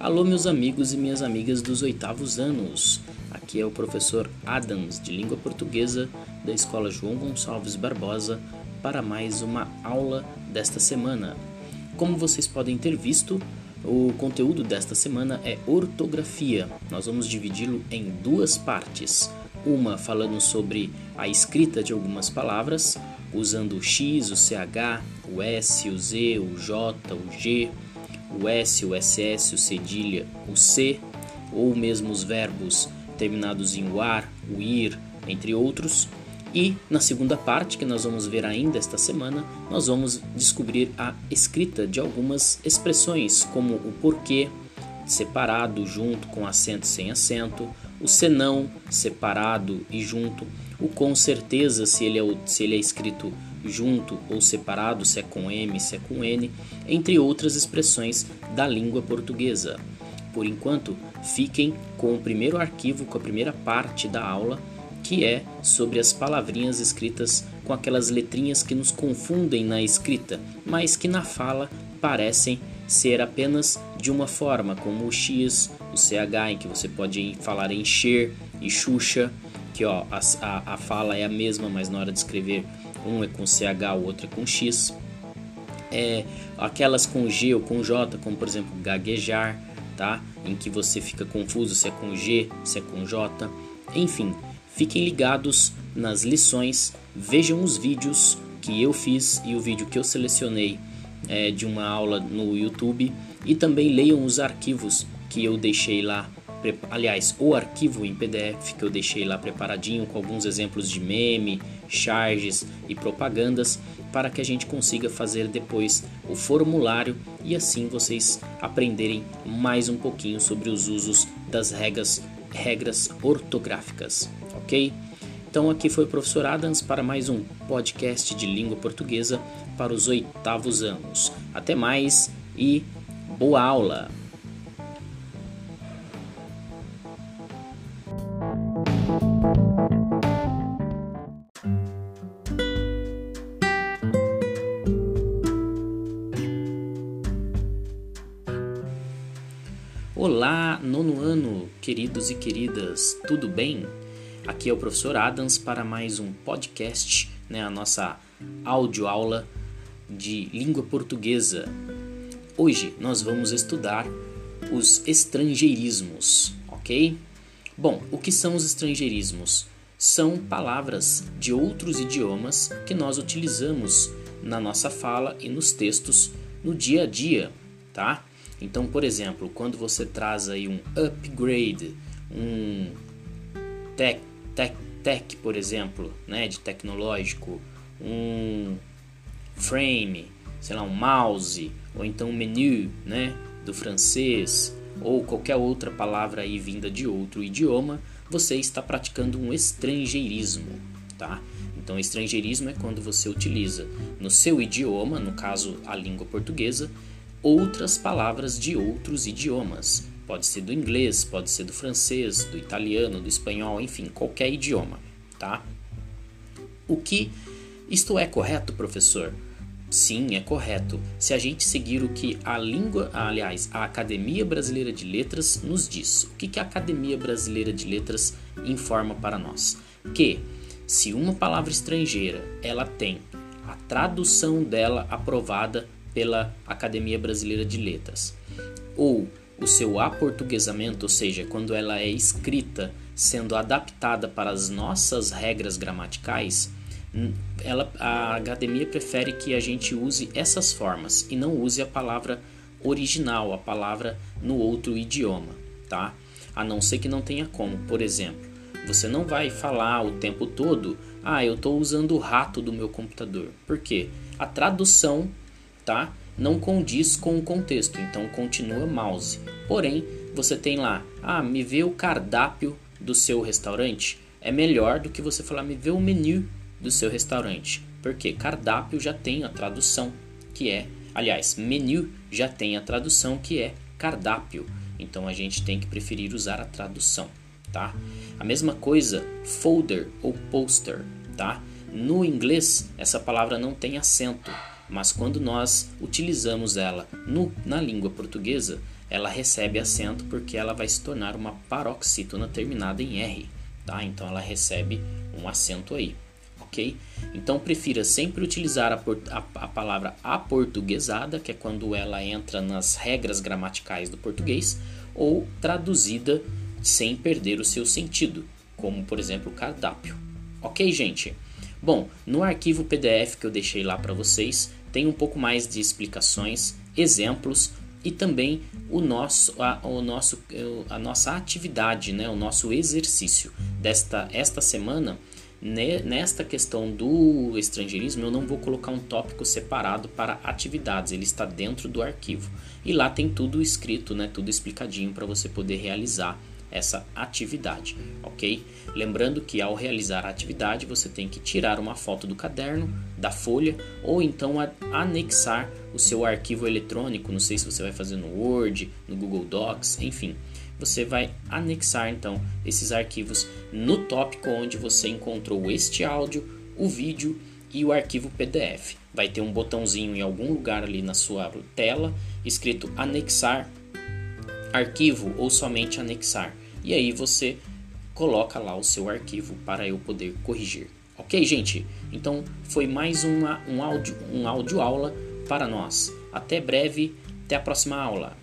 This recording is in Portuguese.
Alô, meus amigos e minhas amigas dos oitavos anos. Aqui é o professor Adams, de língua portuguesa, da Escola João Gonçalves Barbosa, para mais uma aula desta semana. Como vocês podem ter visto, o conteúdo desta semana é ortografia. Nós vamos dividi-lo em duas partes. Uma falando sobre a escrita de algumas palavras, usando o X, o CH, o S, o Z, o J, o G o S, o SS, o cedilha, o C, ou mesmo os verbos terminados em ar, o ir, entre outros. E na segunda parte, que nós vamos ver ainda esta semana, nós vamos descobrir a escrita de algumas expressões, como o porquê, separado, junto, com acento sem acento, o senão, separado e junto, o com certeza, se ele é, se ele é escrito junto ou separado, se é com M, se é com N, entre outras expressões da língua portuguesa. Por enquanto, fiquem com o primeiro arquivo, com a primeira parte da aula, que é sobre as palavrinhas escritas com aquelas letrinhas que nos confundem na escrita, mas que na fala parecem ser apenas de uma forma, como o X, o CH, em que você pode falar encher e Xuxa, que ó, a, a, a fala é a mesma, mas na hora de escrever um é com CH, o outro é com X. É, aquelas com G ou com J, como por exemplo gaguejar, tá? Em que você fica confuso se é com G, se é com J. Enfim, fiquem ligados nas lições, vejam os vídeos que eu fiz e o vídeo que eu selecionei é, de uma aula no YouTube e também leiam os arquivos que eu deixei lá aliás, o arquivo em PDF que eu deixei lá preparadinho com alguns exemplos de meme, charges e propagandas para que a gente consiga fazer depois o formulário e assim vocês aprenderem mais um pouquinho sobre os usos das regras, regras ortográficas, ok? Então aqui foi o professor Adams para mais um podcast de língua portuguesa para os oitavos anos. Até mais e boa aula! Olá, nono ano, queridos e queridas, tudo bem? Aqui é o professor Adams para mais um podcast, né, a nossa aula de língua portuguesa. Hoje nós vamos estudar os estrangeirismos, ok? Bom, o que são os estrangeirismos? São palavras de outros idiomas que nós utilizamos na nossa fala e nos textos no dia a dia, tá? Então, por exemplo, quando você traz aí um upgrade, um tech, tech, tech por exemplo, né, de tecnológico, um frame, sei lá, um mouse, ou então um menu, né, do francês, ou qualquer outra palavra aí vinda de outro idioma, você está praticando um estrangeirismo, tá? Então, estrangeirismo é quando você utiliza no seu idioma, no caso a língua portuguesa, outras palavras de outros idiomas. Pode ser do inglês, pode ser do francês, do italiano, do espanhol, enfim, qualquer idioma, tá? O que isto é correto, professor? Sim, é correto. Se a gente seguir o que a língua, aliás, a Academia Brasileira de Letras nos diz. O que, que a Academia Brasileira de Letras informa para nós? Que se uma palavra estrangeira ela tem a tradução dela aprovada pela Academia Brasileira de Letras, ou o seu aportuguesamento, ou seja, quando ela é escrita sendo adaptada para as nossas regras gramaticais, ela, a academia prefere que a gente use essas formas e não use a palavra original, a palavra no outro idioma, tá? A não ser que não tenha como, por exemplo, você não vai falar o tempo todo, ah, eu estou usando o rato do meu computador. Por quê? A tradução tá? Não condiz com o contexto, então continua mouse. Porém, você tem lá, ah, me vê o cardápio do seu restaurante. É melhor do que você falar, me vê o menu do seu restaurante. Porque cardápio já tem a tradução, que é, aliás, menu já tem a tradução que é cardápio. Então a gente tem que preferir usar a tradução, tá? A mesma coisa, folder ou poster, tá? No inglês, essa palavra não tem acento mas quando nós utilizamos ela no, na língua portuguesa, ela recebe acento porque ela vai se tornar uma paroxítona terminada em R, tá? Então ela recebe um acento aí, ok? Então prefira sempre utilizar a, a, a palavra aportuguesada, que é quando ela entra nas regras gramaticais do português, ou traduzida sem perder o seu sentido, como por exemplo cardápio. Ok, gente? Bom, no arquivo PDF que eu deixei lá para vocês, tem um pouco mais de explicações, exemplos e também o nosso, a, o nosso, a nossa atividade, né, o nosso exercício desta esta semana. Nesta questão do estrangeirismo, eu não vou colocar um tópico separado para atividades, ele está dentro do arquivo. E lá tem tudo escrito, né, tudo explicadinho para você poder realizar essa atividade, ok? Lembrando que ao realizar a atividade você tem que tirar uma foto do caderno, da folha ou então anexar o seu arquivo eletrônico. Não sei se você vai fazer no Word, no Google Docs, enfim. Você vai anexar então esses arquivos no tópico onde você encontrou este áudio, o vídeo e o arquivo PDF. Vai ter um botãozinho em algum lugar ali na sua tela escrito anexar arquivo ou somente anexar. E aí você coloca lá o seu arquivo para eu poder corrigir. Ok, gente? Então foi mais uma, um, áudio, um áudio aula para nós. Até breve, até a próxima aula.